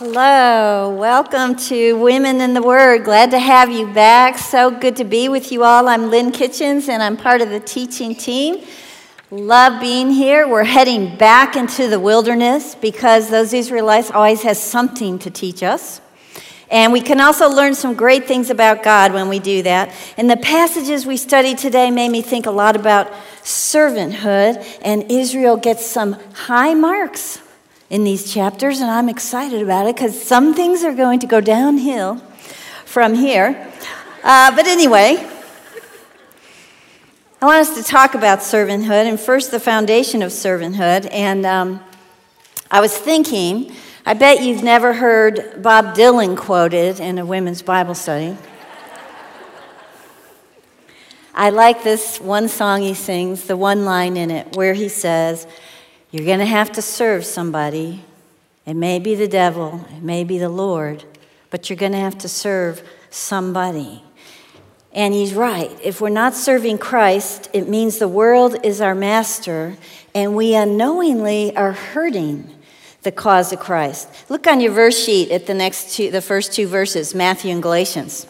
Hello, welcome to Women in the Word. Glad to have you back. So good to be with you all. I'm Lynn Kitchens and I'm part of the teaching team. Love being here. We're heading back into the wilderness because those Israelites always has something to teach us. And we can also learn some great things about God when we do that. And the passages we studied today made me think a lot about servanthood, and Israel gets some high marks in these chapters, and I'm excited about it because some things are going to go downhill from here. Uh, but anyway, I want us to talk about servanthood, and first, the foundation of servanthood. And um, I was thinking, I bet you've never heard Bob Dylan quoted in a women's Bible study. I like this one song he sings, the one line in it, where he says, you're going to have to serve somebody. It may be the devil, it may be the Lord, but you're going to have to serve somebody. And he's right. If we're not serving Christ, it means the world is our master, and we unknowingly are hurting the cause of Christ. Look on your verse sheet at the next two, the first two verses, Matthew and Galatians.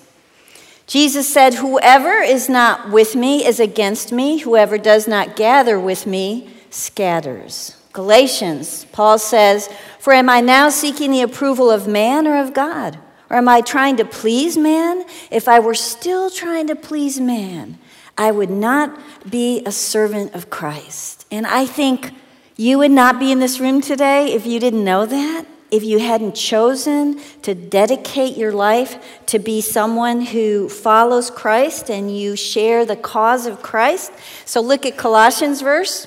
Jesus said, Whoever is not with me is against me. Whoever does not gather with me scatters. Galatians, Paul says, For am I now seeking the approval of man or of God? Or am I trying to please man? If I were still trying to please man, I would not be a servant of Christ. And I think you would not be in this room today if you didn't know that, if you hadn't chosen to dedicate your life to be someone who follows Christ and you share the cause of Christ. So look at Colossians verse.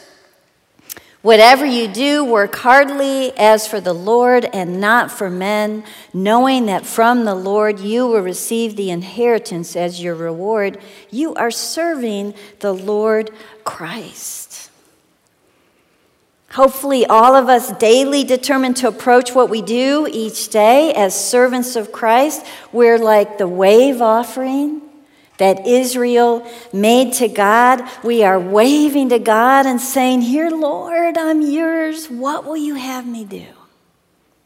Whatever you do, work heartily as for the Lord and not for men, knowing that from the Lord you will receive the inheritance as your reward. You are serving the Lord Christ. Hopefully, all of us daily determined to approach what we do each day as servants of Christ. We're like the wave offering that Israel made to God, we are waving to God and saying, Here, Lord, I'm yours. What will you have me do?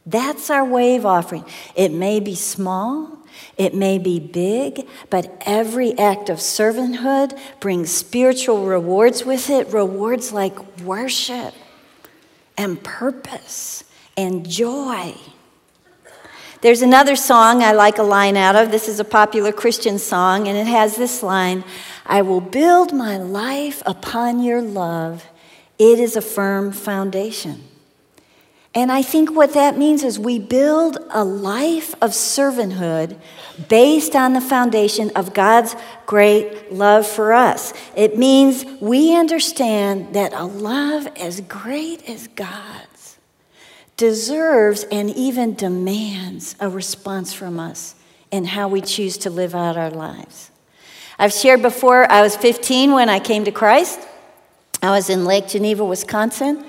That's our wave offering. It may be small, it may be big, but every act of servanthood brings spiritual rewards with it rewards like worship and purpose and joy. There's another song I like a line out of. This is a popular Christian song, and it has this line I will build my life upon your love. It is a firm foundation. And I think what that means is we build a life of servanthood based on the foundation of God's great love for us. It means we understand that a love as great as God deserves and even demands a response from us in how we choose to live out our lives. I've shared before, I was 15 when I came to Christ. I was in Lake Geneva, Wisconsin,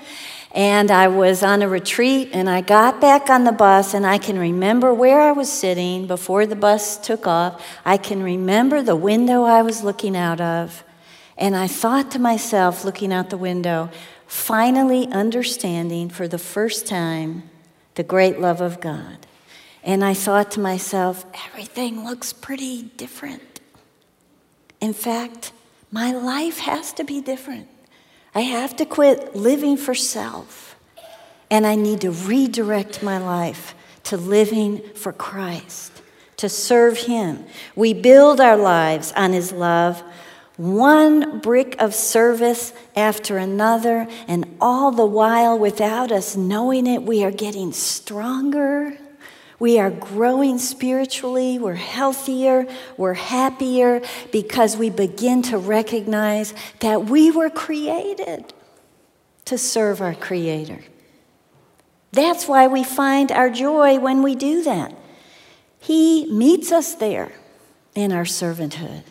and I was on a retreat, and I got back on the bus, and I can remember where I was sitting before the bus took off. I can remember the window I was looking out of, and I thought to myself, looking out the window, finally understanding for the first time the great love of God. And I thought to myself, everything looks pretty different. In fact, my life has to be different. I have to quit living for self, and I need to redirect my life to living for Christ, to serve Him. We build our lives on His love one brick of service after another, and all the while, without us knowing it, we are getting stronger. We are growing spiritually, we're healthier, we're happier because we begin to recognize that we were created to serve our Creator. That's why we find our joy when we do that. He meets us there in our servanthood.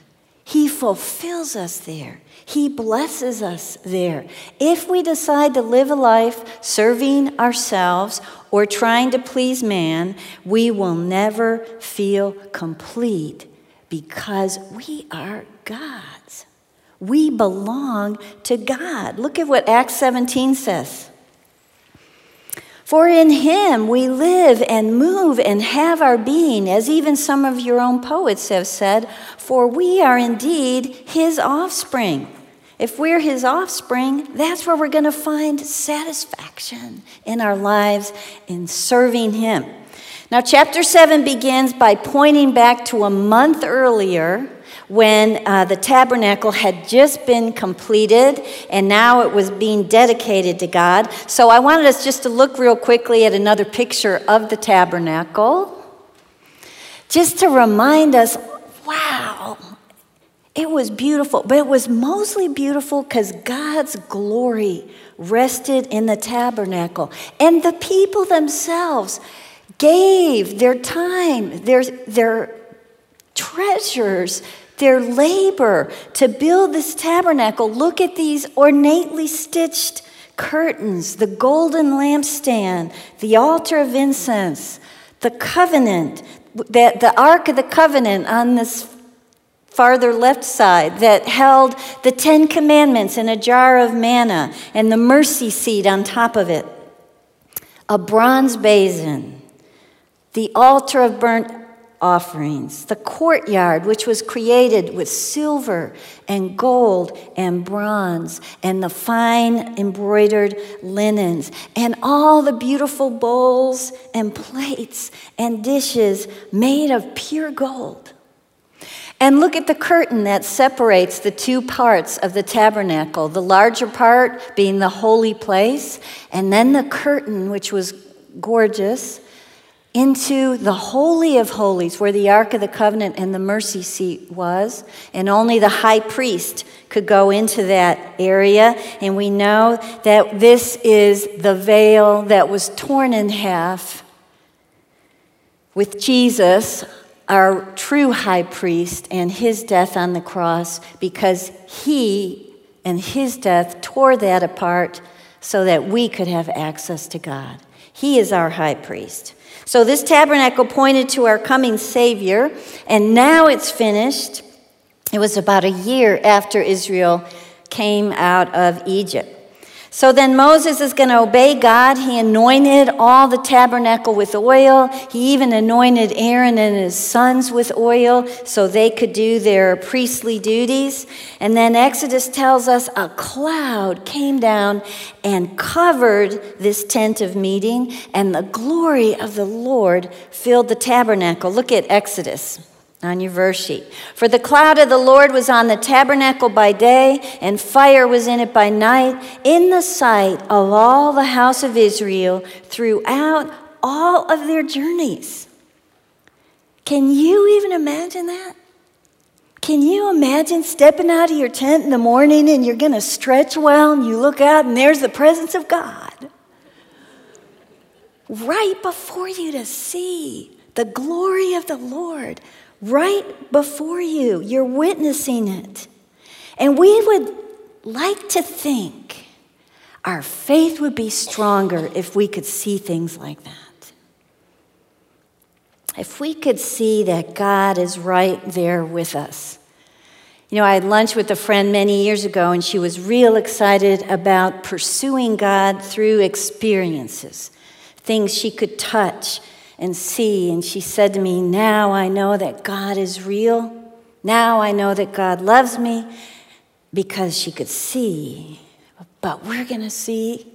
He fulfills us there. He blesses us there. If we decide to live a life serving ourselves or trying to please man, we will never feel complete because we are God's. We belong to God. Look at what Acts 17 says. For in him we live and move and have our being, as even some of your own poets have said, for we are indeed his offspring. If we're his offspring, that's where we're going to find satisfaction in our lives in serving him. Now, chapter 7 begins by pointing back to a month earlier when uh, the tabernacle had just been completed and now it was being dedicated to God. So I wanted us just to look real quickly at another picture of the tabernacle, just to remind us wow, it was beautiful, but it was mostly beautiful because God's glory rested in the tabernacle. And the people themselves gave their time, their, their treasures, their labor to build this tabernacle. Look at these ornately stitched curtains, the golden lampstand, the altar of incense, the covenant, that the ark of the covenant on this farther left side that held the 10 commandments in a jar of manna and the mercy seat on top of it. A bronze basin, the altar of burnt offerings, the courtyard, which was created with silver and gold and bronze, and the fine embroidered linens, and all the beautiful bowls and plates and dishes made of pure gold. And look at the curtain that separates the two parts of the tabernacle the larger part being the holy place, and then the curtain, which was gorgeous into the Holy of Holies, where the Ark of the Covenant and the mercy seat was. And only the high priest could go into that area. And we know that this is the veil that was torn in half with Jesus, our true high priest, and his death on the cross, because he and his death tore that apart so that we could have access to God. He is our high priest. So this tabernacle pointed to our coming Savior, and now it's finished. It was about a year after Israel came out of Egypt. So then Moses is going to obey God. He anointed all the tabernacle with oil. He even anointed Aaron and his sons with oil so they could do their priestly duties. And then Exodus tells us a cloud came down and covered this tent of meeting, and the glory of the Lord filled the tabernacle. Look at Exodus on your verse sheet. For the cloud of the Lord was on the tabernacle by day, and fire was in it by night, in the sight of all the house of Israel throughout all of their journeys. Can you even imagine that? Can you imagine stepping out of your tent in the morning and you're going to stretch well and you look out and there's the presence of God right before you to see the glory of the Lord right before you. You're witnessing it. And we would like to think our faith would be stronger if we could see things like that. If we could see that God is right there with us. You know, I had lunch with a friend many years ago, and she was real excited about pursuing God through experiences, things she could touch and see. And she said to me, Now I know that God is real. Now I know that God loves me because she could see. But we're going to see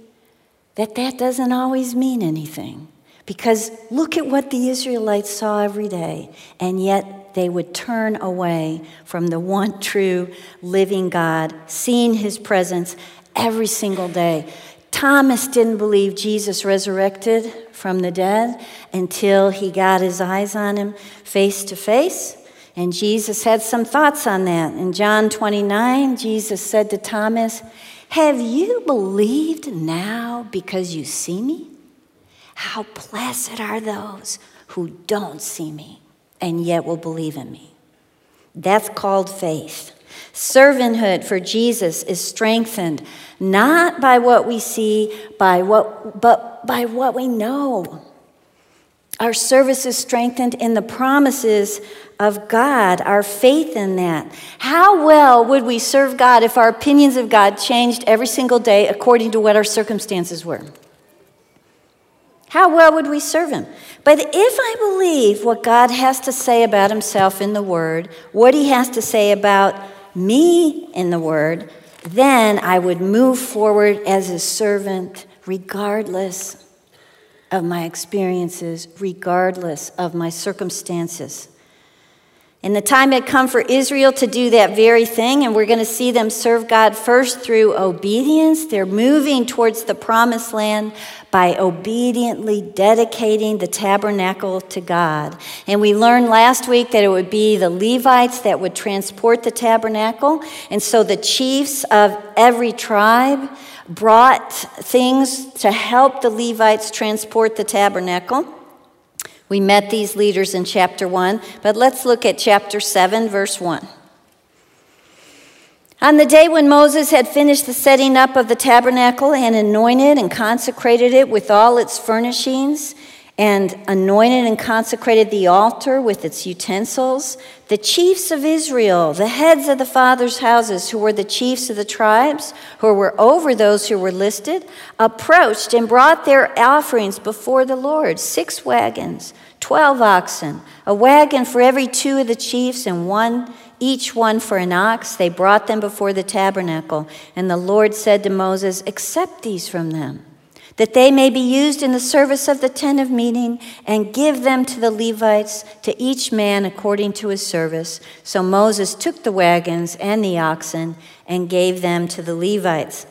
that that doesn't always mean anything. Because look at what the Israelites saw every day, and yet they would turn away from the one true living God, seeing his presence every single day. Thomas didn't believe Jesus resurrected from the dead until he got his eyes on him face to face. And Jesus had some thoughts on that. In John 29, Jesus said to Thomas, Have you believed now because you see me? How blessed are those who don't see me and yet will believe in me. That's called faith. Servanthood for Jesus is strengthened not by what we see, by what, but by what we know. Our service is strengthened in the promises of God, our faith in that. How well would we serve God if our opinions of God changed every single day according to what our circumstances were? How well would we serve him? But if I believe what God has to say about himself in the Word, what he has to say about me in the Word, then I would move forward as a servant regardless of my experiences, regardless of my circumstances. And the time had come for Israel to do that very thing, and we're going to see them serve God first through obedience. They're moving towards the promised land by obediently dedicating the tabernacle to God. And we learned last week that it would be the Levites that would transport the tabernacle. And so the chiefs of every tribe brought things to help the Levites transport the tabernacle. We met these leaders in chapter 1, but let's look at chapter 7, verse 1. On the day when Moses had finished the setting up of the tabernacle and anointed and consecrated it with all its furnishings, and anointed and consecrated the altar with its utensils, the chiefs of Israel, the heads of the fathers' houses, who were the chiefs of the tribes, who were over those who were listed, approached and brought their offerings before the Lord six wagons, twelve oxen, a wagon for every two of the chiefs, and one each one for an ox. They brought them before the tabernacle. And the Lord said to Moses, Accept these from them that they may be used in the service of the tent of meeting, and give them to the Levites, to each man according to his service. So Moses took the wagons and the oxen and gave them to the Levites.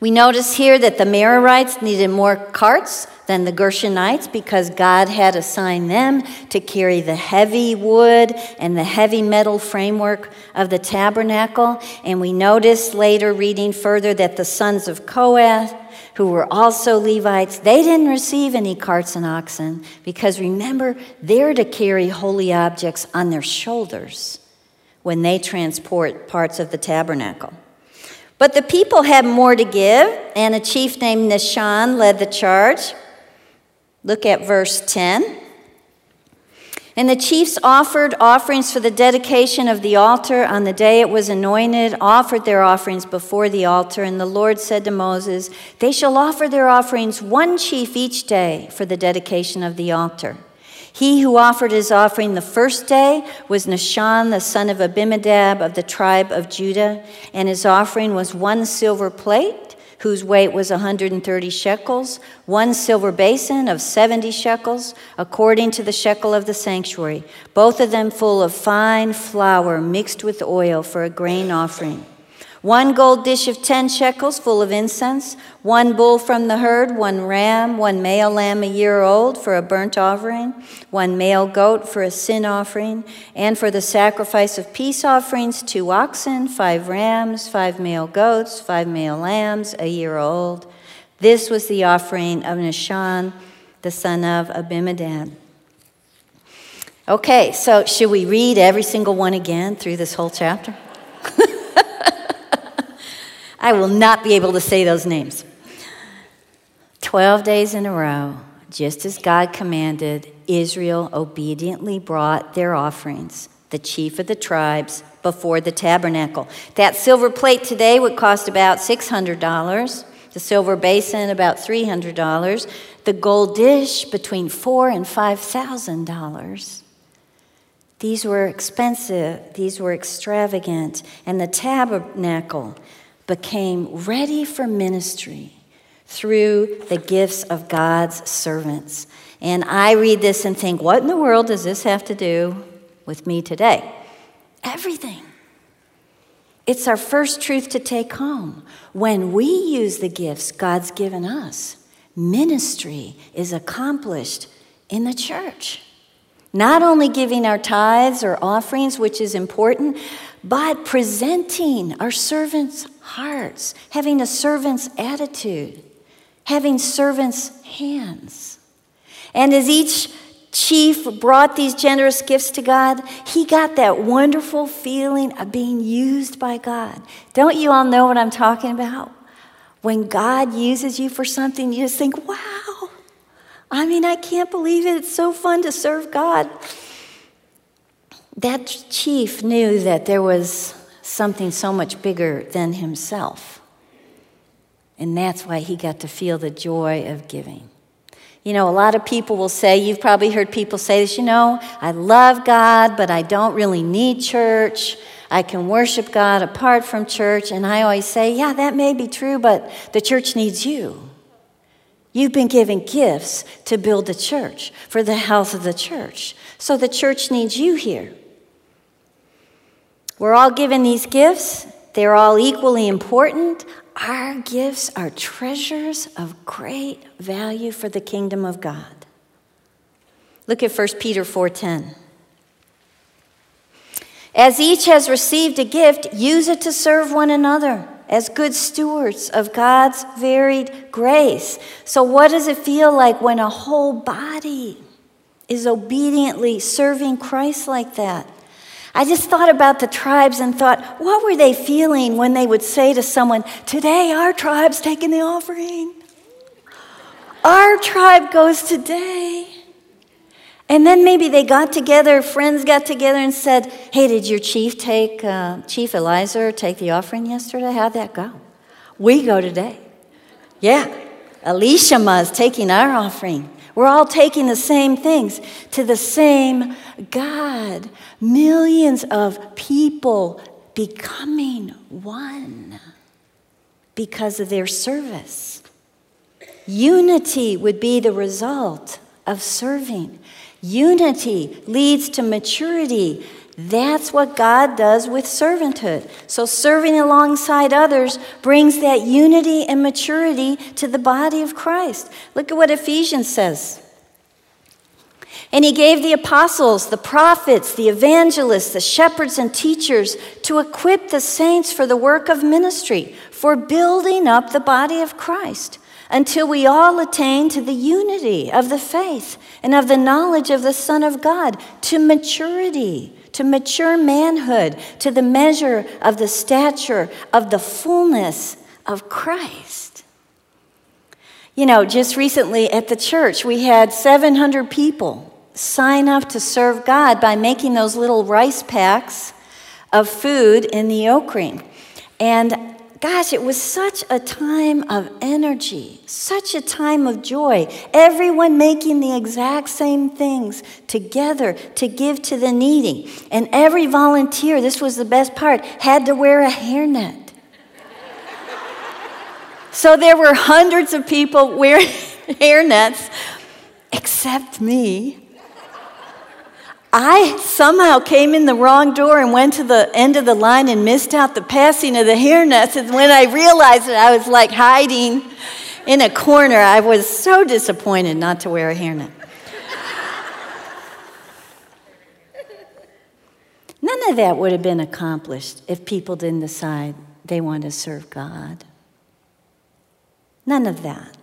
We notice here that the Merarites needed more carts than the Gershonites because God had assigned them to carry the heavy wood and the heavy metal framework of the tabernacle. And we notice later, reading further, that the sons of Kohath who were also Levites, they didn't receive any carts and oxen because remember, they're to carry holy objects on their shoulders when they transport parts of the tabernacle. But the people had more to give, and a chief named Nahshon led the charge. Look at verse 10. And the chiefs offered offerings for the dedication of the altar on the day it was anointed, offered their offerings before the altar. And the Lord said to Moses, They shall offer their offerings one chief each day for the dedication of the altar. He who offered his offering the first day was Nahshon, the son of Abimadab of the tribe of Judah, and his offering was one silver plate whose weight was 130 shekels, one silver basin of 70 shekels, according to the shekel of the sanctuary, both of them full of fine flour mixed with oil for a grain offering one gold dish of 10 shekels full of incense, one bull from the herd, one ram, one male lamb a year old for a burnt offering, one male goat for a sin offering, and for the sacrifice of peace offerings, two oxen, five rams, five male goats, five male lambs a year old. This was the offering of Nishan, the son of Abinadab. Okay, so should we read every single one again through this whole chapter? I will not be able to say those names. 12 days in a row, just as God commanded, Israel obediently brought their offerings, the chief of the tribes, before the tabernacle. That silver plate today would cost about $600, the silver basin about $300, the gold dish between four and $5,000. These were expensive, these were extravagant, and the tabernacle became ready for ministry through the gifts of God's servants. And I read this and think, what in the world does this have to do with me today? Everything. It's our first truth to take home. When we use the gifts God's given us, ministry is accomplished in the church. Not only giving our tithes or offerings, which is important, but presenting our servants' hearts, having a servant's attitude, having servants' hands. And as each chief brought these generous gifts to God, he got that wonderful feeling of being used by God. Don't you all know what I'm talking about? When God uses you for something, you just think, wow, I mean, I can't believe it. It's so fun to serve God that chief knew that there was something so much bigger than himself. And that's why he got to feel the joy of giving. You know, a lot of people will say, you've probably heard people say this, you know, I love God, but I don't really need church. I can worship God apart from church. And I always say, yeah, that may be true, but the church needs you. You've been given gifts to build the church for the health of the church. So the church needs you here. We're all given these gifts, they're all equally important. Our gifts are treasures of great value for the kingdom of God. Look at 1 Peter 4:10. As each has received a gift, use it to serve one another as good stewards of God's varied grace. So, what does it feel like when a whole body is obediently serving Christ like that? I just thought about the tribes and thought, what were they feeling when they would say to someone, Today our tribe's taking the offering? Our tribe goes today. And then maybe they got together, friends got together and said, Hey, did your chief take, uh, Chief Eliza take the offering yesterday? How'd that go? We go today. Yeah, Alicia is taking our offering. We're all taking the same things to the same God. Millions of people becoming one because of their service. Unity would be the result of serving. Unity leads to maturity. That's what God does with servanthood. So, serving alongside others brings that unity and maturity to the body of Christ. Look at what Ephesians says. And he gave the apostles, the prophets, the evangelists, the shepherds, and teachers to equip the saints for the work of ministry, for building up the body of Christ, until we all attain to the unity of the faith and of the knowledge of the Son of God, to maturity to mature manhood, to the measure of the stature of the fullness of Christ. You know, just recently at the church, we had 700 people sign up to serve God by making those little rice packs of food in the oak. And gosh, it was such a time of energy, such a time of joy. Everyone making the exact same things together to give to the needy. And every volunteer, this was the best part, had to wear a hairnet. so there were hundreds of people wearing hairnets, except me. I somehow came in the wrong door and went to the end of the line and missed out the passing of the hairnets. And when I realized it, I was like hiding in a corner. I was so disappointed not to wear a hairnet. None of that would have been accomplished if people didn't decide they want to serve God. None of that.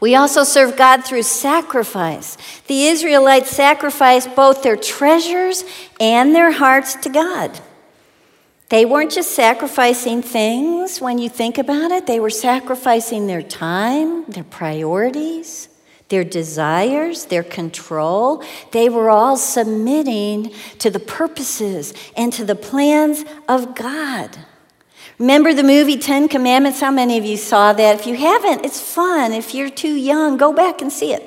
We also serve God through sacrifice. The Israelites sacrificed both their treasures and their hearts to God. They weren't just sacrificing things when you think about it, they were sacrificing their time, their priorities, their desires, their control. They were all submitting to the purposes and to the plans of God. Remember the movie Ten Commandments? How many of you saw that? If you haven't, it's fun. If you're too young, go back and see it.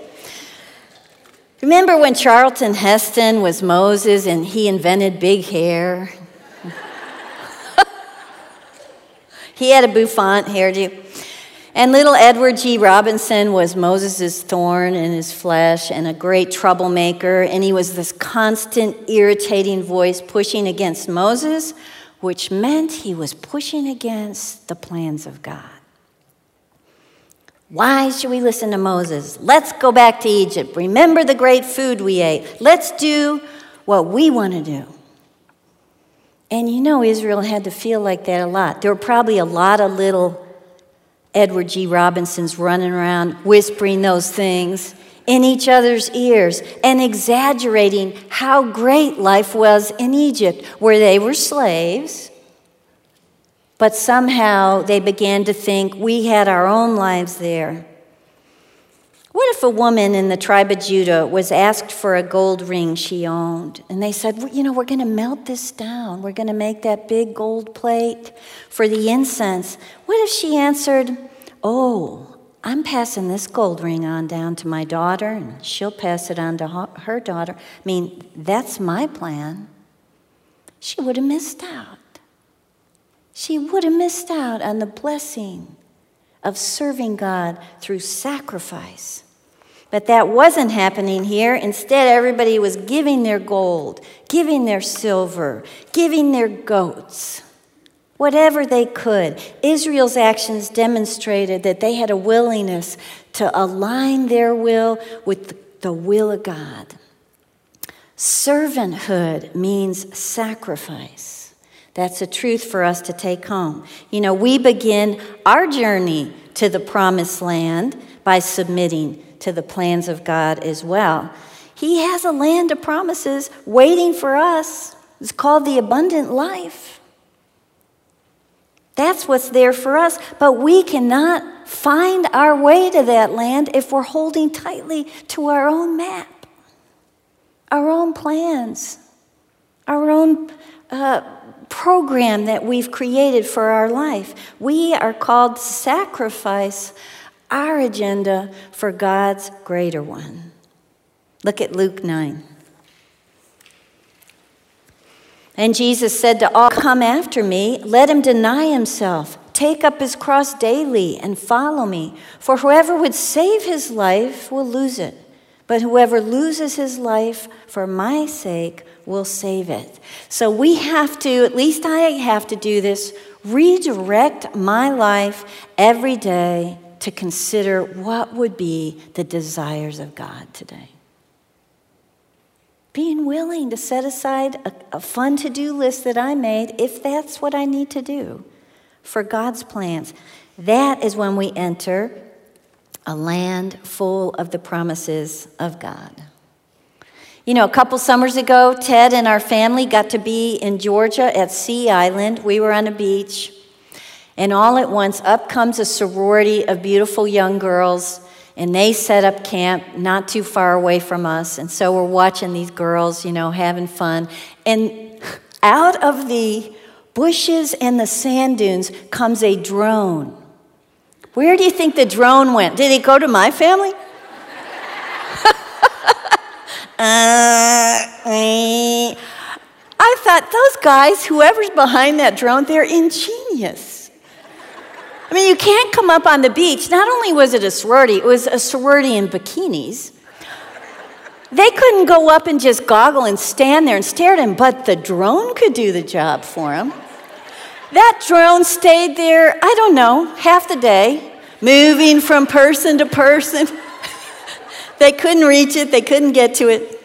Remember when Charlton Heston was Moses and he invented big hair? he had a bouffant hairdo. And little Edward G. Robinson was Moses' thorn in his flesh and a great troublemaker. And he was this constant, irritating voice pushing against Moses which meant he was pushing against the plans of God. Why should we listen to Moses? Let's go back to Egypt. Remember the great food we ate. Let's do what we want to do. And you know, Israel had to feel like that a lot. There were probably a lot of little Edward G. Robinsons running around whispering those things in each other's ears and exaggerating how great life was in Egypt, where they were slaves, but somehow they began to think we had our own lives there. What if a woman in the tribe of Judah was asked for a gold ring she owned? And they said, You know, we're going to melt this down. We're going to make that big gold plate for the incense. What if she answered, Oh, I'm passing this gold ring on down to my daughter, and she'll pass it on to her daughter. I mean, that's my plan. She would have missed out. She would have missed out on the blessing of serving God through sacrifice. But that wasn't happening here. Instead, everybody was giving their gold, giving their silver, giving their goats, whatever they could. Israel's actions demonstrated that they had a willingness to align their will with the will of God. Servanthood means sacrifice. That's a truth for us to take home. You know, we begin our journey to the promised land by submitting to the plans of God as well. He has a land of promises waiting for us. It's called the abundant life. That's what's there for us, but we cannot find our way to that land if we're holding tightly to our own map, our own plans, our own uh, program that we've created for our life. We are called to sacrifice our agenda for God's greater one. Look at Luke 9. And Jesus said to all, Come after me, let him deny himself, take up his cross daily, and follow me. For whoever would save his life will lose it, but whoever loses his life for my sake will save it. So we have to, at least I have to do this, redirect my life every day to consider what would be the desires of God today. Being willing to set aside a, a fun to do list that I made, if that's what I need to do for God's plans. That is when we enter a land full of the promises of God. You know, a couple summers ago, Ted and our family got to be in Georgia at Sea Island. We were on a beach. And all at once, up comes a sorority of beautiful young girls, and they set up camp not too far away from us. And so we're watching these girls, you know, having fun. And out of the bushes and the sand dunes comes a drone. Where do you think the drone went? Did it go to my family? uh, eh. I thought, those guys, whoever's behind that drone, they're ingenious. I mean, you can't come up on the beach. Not only was it a sorority, it was a sorority in bikinis. They couldn't go up and just goggle and stand there and stare at him, but the drone could do the job for him. That drone stayed there, I don't know, half the day, moving from person to person. they couldn't reach it, they couldn't get to it.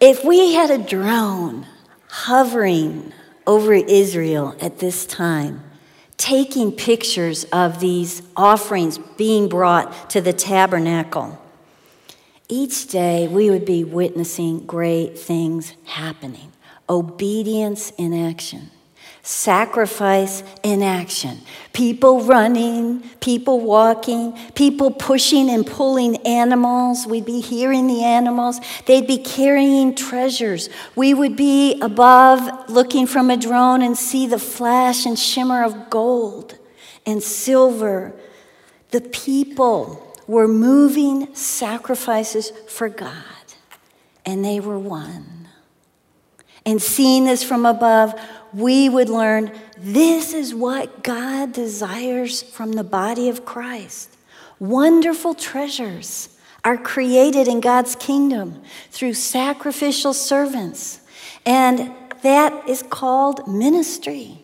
If we had a drone hovering over Israel at this time, taking pictures of these offerings being brought to the tabernacle. Each day we would be witnessing great things happening obedience in action sacrifice in action. People running, people walking, people pushing and pulling animals. We'd be hearing the animals. They'd be carrying treasures. We would be above looking from a drone and see the flash and shimmer of gold and silver. The people were moving sacrifices for God, and they were one. And seeing this from above, we would learn this is what God desires from the body of Christ. Wonderful treasures are created in God's kingdom through sacrificial servants, and that is called ministry.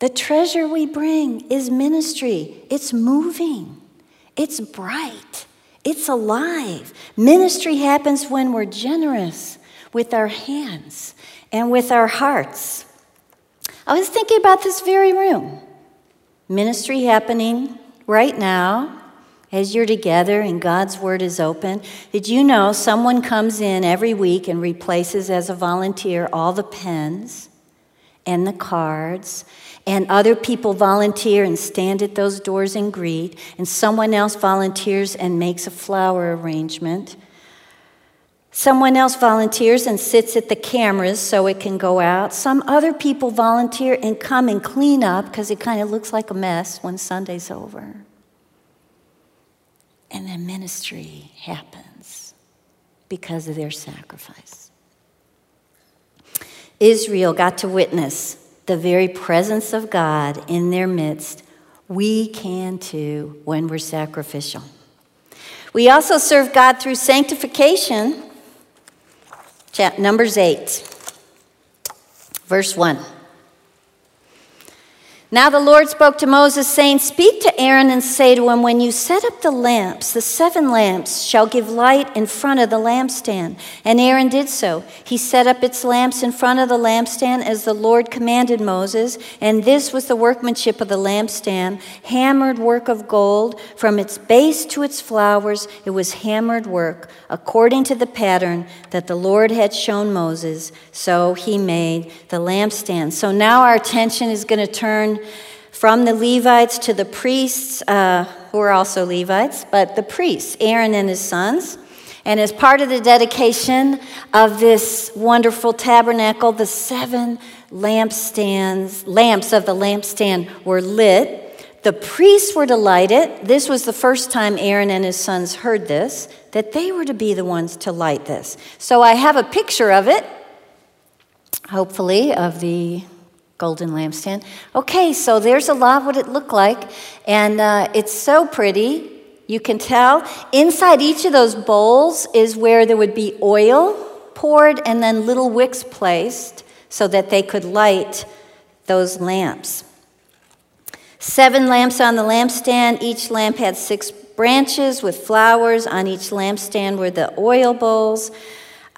The treasure we bring is ministry. It's moving, it's bright, it's alive. Ministry happens when we're generous with our hands and with our hearts. I was thinking about this very room. Ministry happening right now as you're together and God's Word is open. Did you know someone comes in every week and replaces as a volunteer all the pens and the cards? And other people volunteer and stand at those doors and greet, and someone else volunteers and makes a flower arrangement. Someone else volunteers and sits at the cameras so it can go out. Some other people volunteer and come and clean up because it kind of looks like a mess when Sunday's over. And then ministry happens because of their sacrifice. Israel got to witness the very presence of God in their midst. We can too when we're sacrificial. We also serve God through sanctification Numbers 8, verse 1. Now the Lord spoke to Moses, saying, Speak to Aaron and say to him, When you set up the lamps, the seven lamps shall give light in front of the lampstand. And Aaron did so. He set up its lamps in front of the lampstand as the Lord commanded Moses. And this was the workmanship of the lampstand hammered work of gold. From its base to its flowers, it was hammered work, according to the pattern that the Lord had shown Moses. So he made the lampstand. So now our attention is going to turn from the Levites to the priests, uh, who are also Levites, but the priests, Aaron and his sons. And as part of the dedication of this wonderful tabernacle, the seven lampstands, lamps of the lampstand were lit. The priests were delighted. This was the first time Aaron and his sons heard this, that they were to be the ones to light this. So I have a picture of it, hopefully, of the golden lampstand. Okay, so there's a lot of what it looked like, and uh, it's so pretty. You can tell inside each of those bowls is where there would be oil poured and then little wicks placed so that they could light those lamps. Seven lamps on the lampstand. Each lamp had six branches with flowers. On each lampstand were the oil bowls.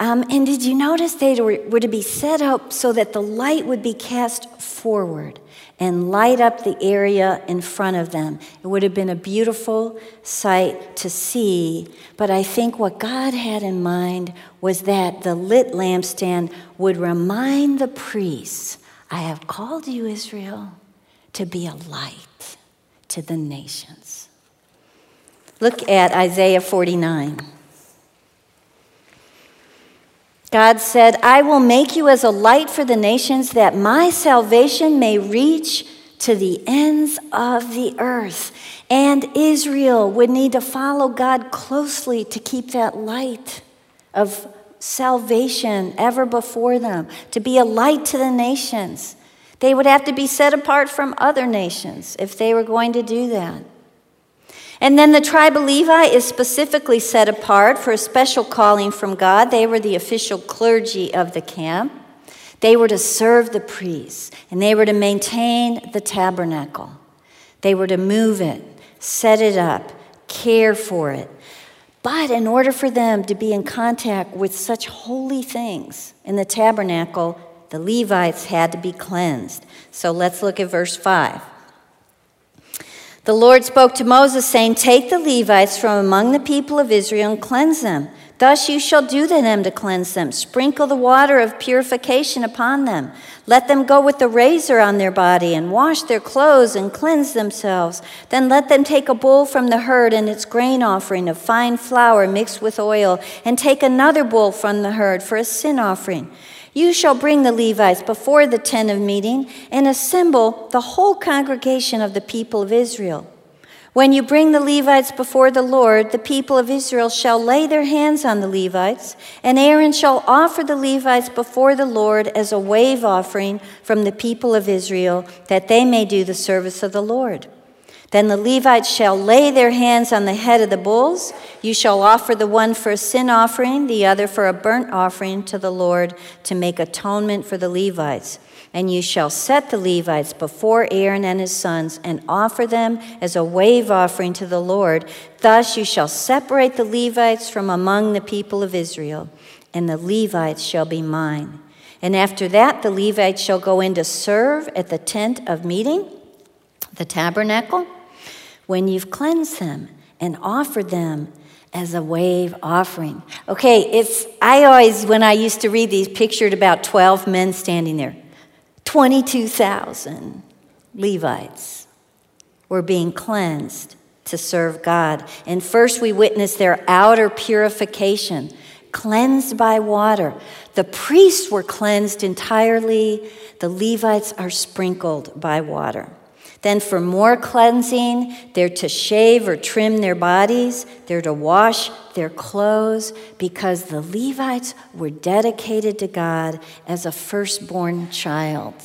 Um, and did you notice they were, were to be set up so that the light would be cast forward and light up the area in front of them? It would have been a beautiful sight to see. But I think what God had in mind was that the lit lampstand would remind the priests I have called you, Israel, to be a light to the nations. Look at Isaiah 49. God said, I will make you as a light for the nations that my salvation may reach to the ends of the earth. And Israel would need to follow God closely to keep that light of salvation ever before them, to be a light to the nations. They would have to be set apart from other nations if they were going to do that. And then the tribe of Levi is specifically set apart for a special calling from God. They were the official clergy of the camp. They were to serve the priests, and they were to maintain the tabernacle. They were to move it, set it up, care for it. But in order for them to be in contact with such holy things in the tabernacle, the Levites had to be cleansed. So let's look at verse 5. The Lord spoke to Moses, saying, Take the Levites from among the people of Israel and cleanse them. Thus you shall do to them to cleanse them. Sprinkle the water of purification upon them. Let them go with the razor on their body and wash their clothes and cleanse themselves. Then let them take a bull from the herd and its grain offering of fine flour mixed with oil, and take another bull from the herd for a sin offering. You shall bring the Levites before the tent of meeting and assemble the whole congregation of the people of Israel. When you bring the Levites before the Lord, the people of Israel shall lay their hands on the Levites, and Aaron shall offer the Levites before the Lord as a wave offering from the people of Israel, that they may do the service of the Lord. Then the Levites shall lay their hands on the head of the bulls. You shall offer the one for a sin offering, the other for a burnt offering to the Lord to make atonement for the Levites. And you shall set the Levites before Aaron and his sons and offer them as a wave offering to the Lord. Thus you shall separate the Levites from among the people of Israel, and the Levites shall be mine. And after that, the Levites shall go in to serve at the tent of meeting, the tabernacle when you've cleansed them and offered them as a wave offering. Okay, it's I always when I used to read these pictured about 12 men standing there. 22,000 Levites were being cleansed to serve God. And first we witnessed their outer purification. cleansed by water. The priests were cleansed entirely, the Levites are sprinkled by water. Then, for more cleansing, they're to shave or trim their bodies, they're to wash their clothes, because the Levites were dedicated to God as a firstborn child.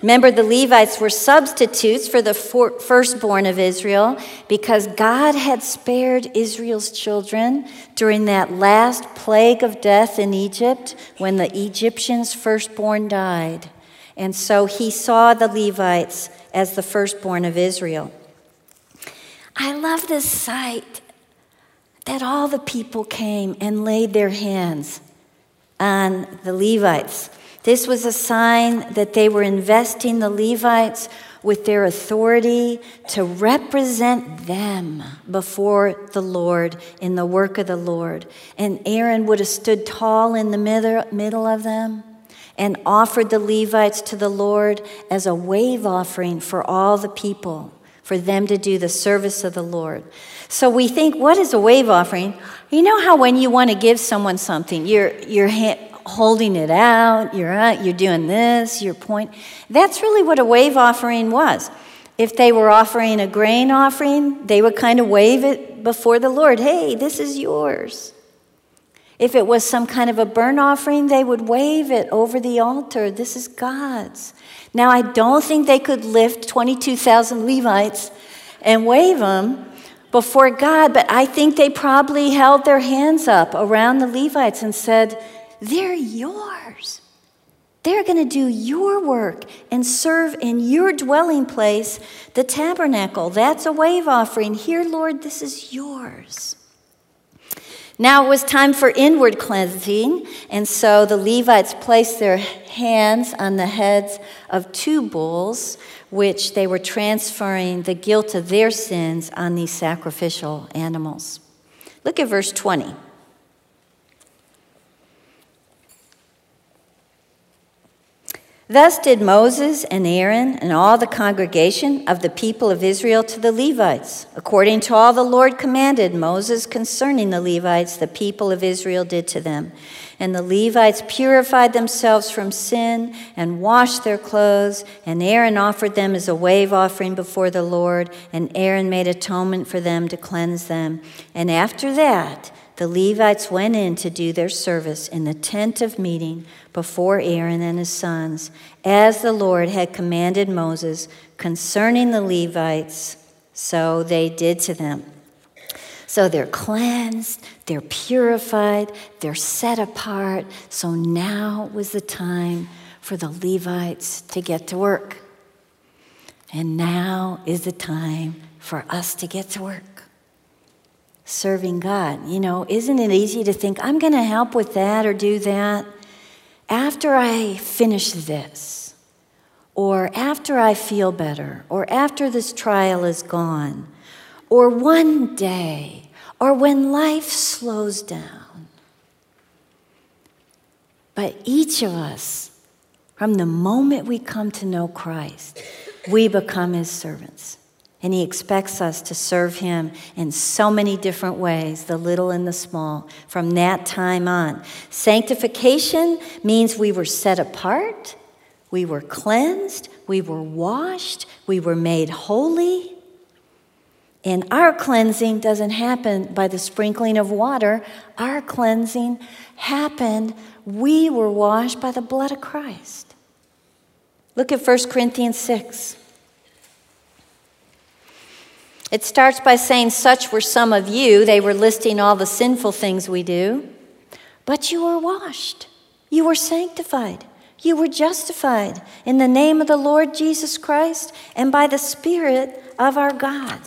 Remember, the Levites were substitutes for the firstborn of Israel because God had spared Israel's children during that last plague of death in Egypt when the Egyptians' firstborn died. And so he saw the Levites as the firstborn of Israel. I love this sight that all the people came and laid their hands on the Levites. This was a sign that they were investing the Levites with their authority to represent them before the Lord in the work of the Lord. And Aaron would have stood tall in the middle of them and offered the Levites to the Lord as a wave offering for all the people, for them to do the service of the Lord. So we think, what is a wave offering? You know how when you want to give someone something, you're, you're holding it out, you're, out, you're doing this, your point. That's really what a wave offering was. If they were offering a grain offering, they would kind of wave it before the Lord. Hey, this is yours. If it was some kind of a burnt offering, they would wave it over the altar. This is God's. Now, I don't think they could lift 22,000 Levites and wave them before God, but I think they probably held their hands up around the Levites and said, They're yours. They're going to do your work and serve in your dwelling place, the tabernacle. That's a wave offering. Here, Lord, this is yours. Now it was time for inward cleansing, and so the Levites placed their hands on the heads of two bulls, which they were transferring the guilt of their sins on these sacrificial animals. Look at verse 20. Thus did Moses and Aaron and all the congregation of the people of Israel to the Levites. According to all the Lord commanded Moses concerning the Levites, the people of Israel did to them. And the Levites purified themselves from sin and washed their clothes, and Aaron offered them as a wave offering before the Lord, and Aaron made atonement for them to cleanse them. And after that, the Levites went in to do their service in the tent of meeting before Aaron and his sons, as the Lord had commanded Moses concerning the Levites, so they did to them. So they're cleansed, they're purified, they're set apart. So now was the time for the Levites to get to work. And now is the time for us to get to work serving God. You know, isn't it easy to think, I'm going to help with that or do that after I finish this, or after I feel better, or after this trial is gone, or one day, or when life slows down. But each of us, from the moment we come to know Christ, we become his servants. And he expects us to serve him in so many different ways, the little and the small, from that time on. Sanctification means we were set apart, we were cleansed, we were washed, we were made holy. And our cleansing doesn't happen by the sprinkling of water. Our cleansing happened, we were washed by the blood of Christ. Look at 1 Corinthians 6. It starts by saying, Such were some of you. They were listing all the sinful things we do. But you were washed, you were sanctified, you were justified in the name of the Lord Jesus Christ and by the Spirit of our God.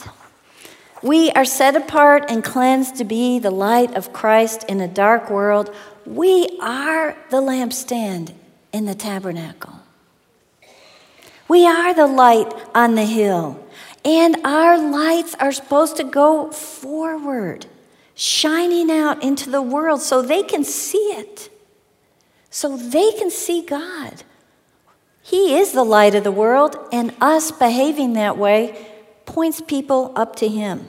We are set apart and cleansed to be the light of Christ in a dark world. We are the lampstand in the tabernacle. We are the light on the hill. And our lights are supposed to go forward, shining out into the world so they can see it, so they can see God. He is the light of the world, and us behaving that way points people up to Him.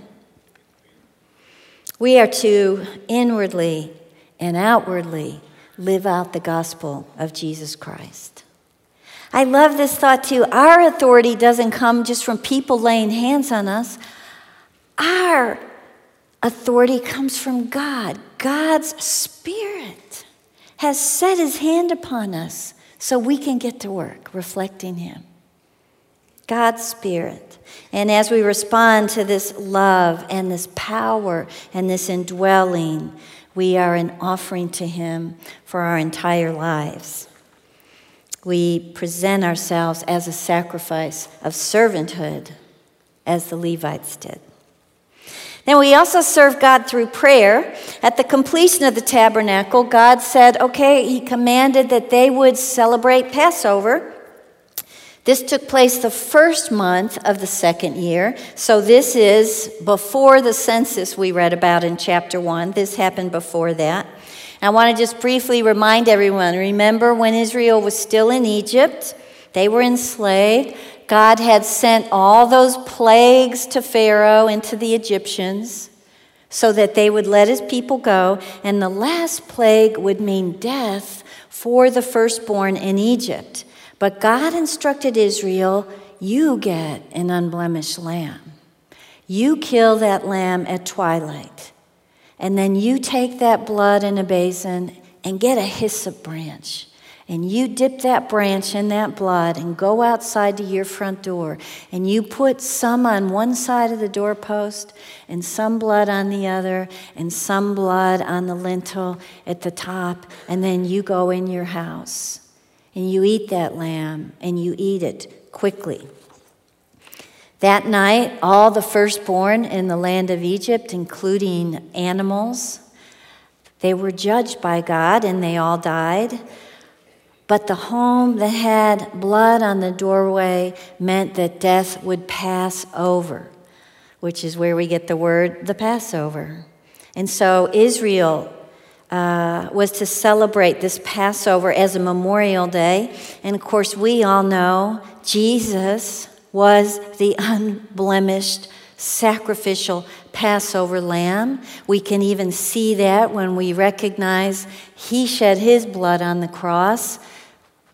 We are to inwardly and outwardly live out the gospel of Jesus Christ. I love this thought too. Our authority doesn't come just from people laying hands on us. Our authority comes from God. God's Spirit has set His hand upon us so we can get to work reflecting Him. God's Spirit. And as we respond to this love and this power and this indwelling, we are an offering to Him for our entire lives. We present ourselves as a sacrifice of servanthood, as the Levites did. Then we also serve God through prayer. At the completion of the tabernacle, God said, okay, He commanded that they would celebrate Passover. This took place the first month of the second year. So this is before the census we read about in chapter 1. This happened before that. I want to just briefly remind everyone remember when Israel was still in Egypt, they were enslaved. God had sent all those plagues to Pharaoh and to the Egyptians so that they would let his people go. And the last plague would mean death for the firstborn in Egypt. But God instructed Israel you get an unblemished lamb. You kill that lamb at twilight. And then you take that blood in a basin and get a hyssop branch. And you dip that branch in that blood and go outside to your front door. And you put some on one side of the doorpost and some blood on the other and some blood on the lintel at the top. And then you go in your house and you eat that lamb and you eat it quickly that night all the firstborn in the land of egypt including animals they were judged by god and they all died but the home that had blood on the doorway meant that death would pass over, which is where we get the word the Passover. And so Israel uh, was to celebrate this Passover as a memorial day. And of course, we all know Jesus was the unblemished sacrificial Passover lamb. We can even see that when we recognize he shed his blood on the cross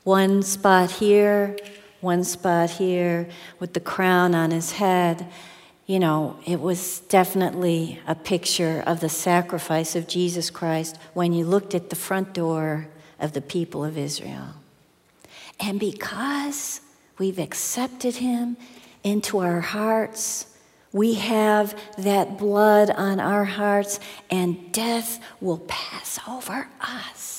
one spot here, one spot here, with the crown on his head. You know, it was definitely a picture of the sacrifice of Jesus Christ when you looked at the front door of the people of Israel. And because we've accepted him into our hearts, we have that blood on our hearts, and death will pass over us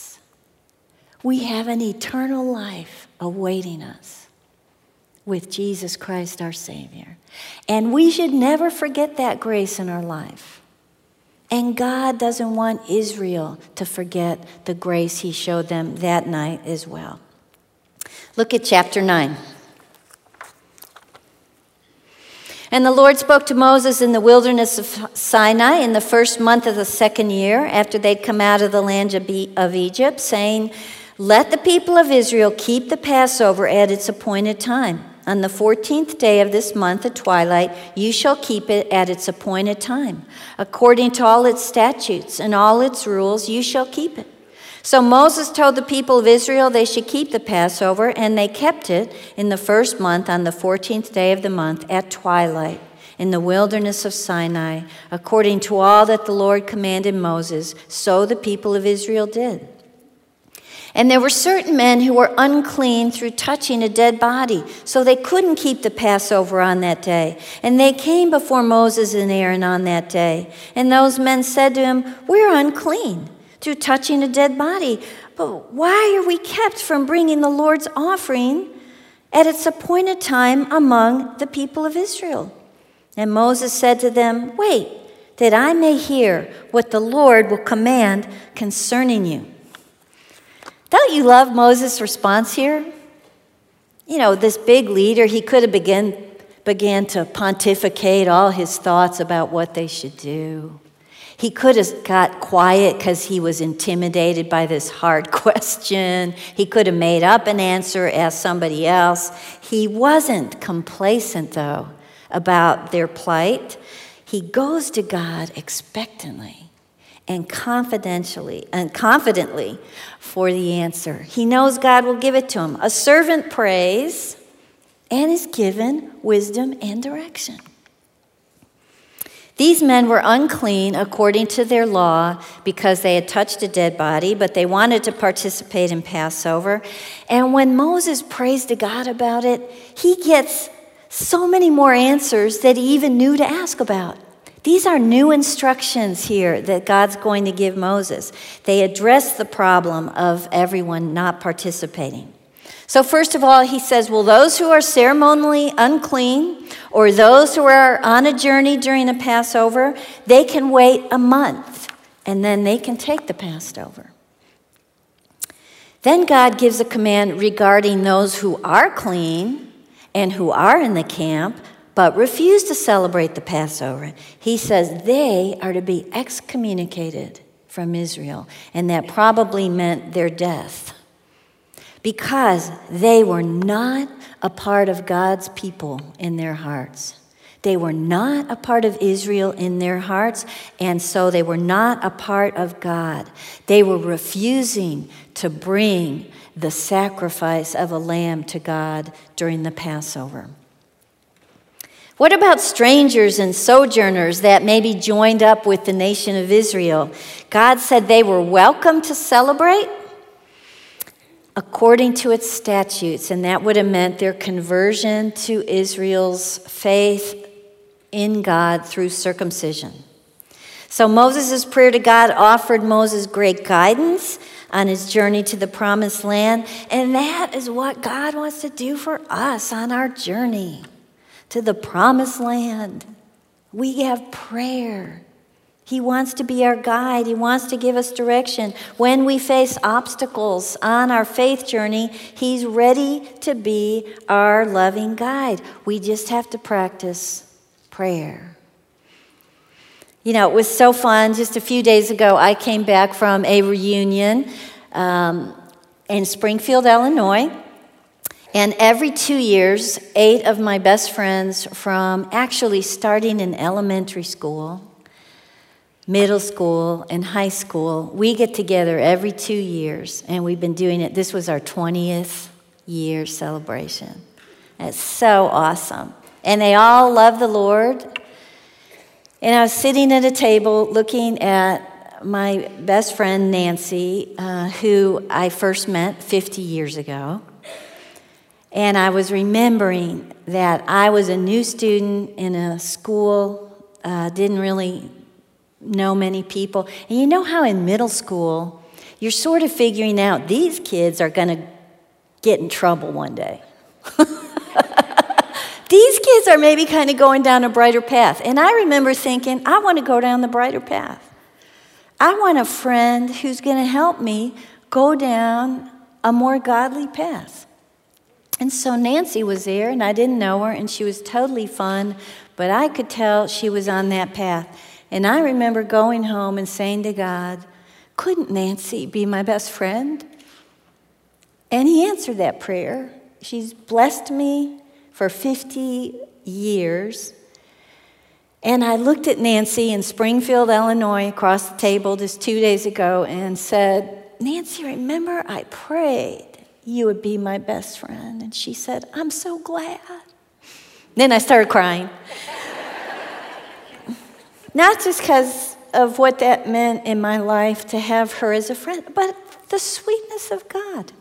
we have an eternal life awaiting us with Jesus Christ our Savior. And we should never forget that grace in our life. And God doesn't want Israel to forget the grace He showed them that night as well. Look at chapter 9. And the Lord spoke to Moses in the wilderness of Sinai in the first month of the second year after they'd come out of the land of Egypt, saying, let the people of Israel keep the Passover at its appointed time. On the 14th day of this month at twilight, you shall keep it at its appointed time. According to all its statutes and all its rules, you shall keep it. So Moses told the people of Israel they should keep the Passover, and they kept it in the first month on the 14th day of the month at twilight in the wilderness of Sinai, according to all that the Lord commanded Moses. So the people of Israel did. And there were certain men who were unclean through touching a dead body, so they couldn't keep the Passover on that day. And they came before Moses and Aaron on that day. And those men said to him, We're unclean through touching a dead body. But why are we kept from bringing the Lord's offering at its appointed time among the people of Israel? And Moses said to them, Wait, that I may hear what the Lord will command concerning you. Don't you love Moses' response here? You know, this big leader, he could have begun, began to pontificate all his thoughts about what they should do. He could have got quiet because he was intimidated by this hard question. He could have made up an answer, asked somebody else. He wasn't complacent, though, about their plight. He goes to God expectantly and confidentially and confidently for the answer. He knows God will give it to him. A servant prays and is given wisdom and direction. These men were unclean according to their law because they had touched a dead body, but they wanted to participate in Passover. And when Moses prays to God about it, he gets so many more answers that he even knew to ask about. These are new instructions here that God's going to give Moses. They address the problem of everyone not participating. So, first of all, he says, Well, those who are ceremonially unclean or those who are on a journey during a Passover, they can wait a month and then they can take the Passover. Then God gives a command regarding those who are clean and who are in the camp but refuse to celebrate the Passover. He says they are to be excommunicated from Israel, and that probably meant their death because they were not a part of God's people in their hearts. They were not a part of Israel in their hearts, and so they were not a part of God. They were refusing to bring the sacrifice of a lamb to God during the Passover. What about strangers and sojourners that maybe joined up with the nation of Israel? God said they were welcome to celebrate according to its statutes, and that would have meant their conversion to Israel's faith in God through circumcision. So Moses' prayer to God offered Moses great guidance on his journey to the promised land, and that is what God wants to do for us on our journey to the promised land. We have prayer. He wants to be our guide. He wants to give us direction. When we face obstacles on our faith journey, He's ready to be our loving guide. We just have to practice prayer. You know, it was so fun. Just a few days ago, I came back from a reunion um, in Springfield, Illinois. And every two years, eight of my best friends from actually starting in elementary school, middle school, and high school, we get together every two years. And we've been doing it. This was our 20th year celebration. It's so awesome. And they all love the Lord. And I was sitting at a table looking at my best friend, Nancy, uh, who I first met 50 years ago. And I was remembering that I was a new student in a school, uh, didn't really know many people. And you know how in middle school, you're sort of figuring out these kids are going to get in trouble one day. these kids are maybe kind of going down a brighter path. And I remember thinking, I want to go down the brighter path. I want a friend who's going to help me go down a more godly path. And so Nancy was there, and I didn't know her, and she was totally fun, but I could tell she was on that path. And I remember going home and saying to God, Couldn't Nancy be my best friend? And He answered that prayer. She's blessed me for 50 years. And I looked at Nancy in Springfield, Illinois, across the table just two days ago, and said, Nancy, remember I prayed you would be my best friend. And she said, I'm so glad. Then I started crying. Not just because of what that meant in my life to have her as a friend, but the sweetness of God.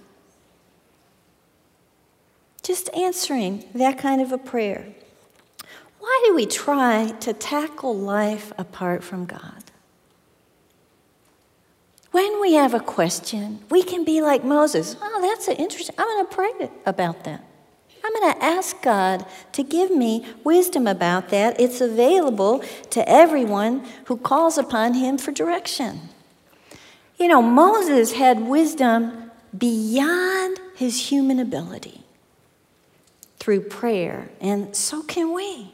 Just answering that kind of a prayer. Why do we try to tackle life apart from God? When we have a question, we can be like Moses. Oh, that's an interesting. I'm going to pray about that. I'm going to ask God to give me wisdom about that. It's available to everyone who calls upon him for direction. You know, Moses had wisdom beyond his human ability through prayer, and so can we.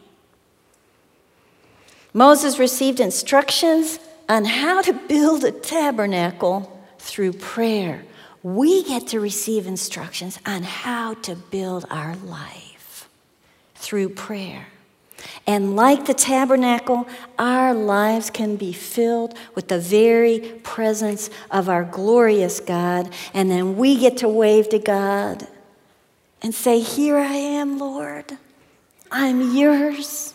Moses received instructions on how to build a tabernacle through prayer. We get to receive instructions on how to build our life through prayer. And like the tabernacle, our lives can be filled with the very presence of our glorious God. And then we get to wave to God and say, Here I am, Lord. I'm yours.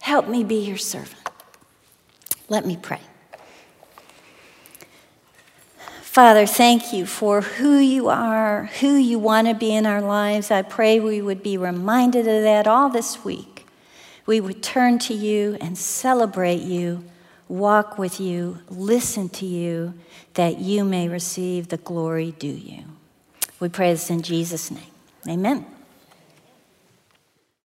Help me be your servant. Let me pray. Father, thank you for who you are, who you want to be in our lives. I pray we would be reminded of that all this week. We would turn to you and celebrate you, walk with you, listen to you, that you may receive the glory due you. We pray this in Jesus' name. Amen.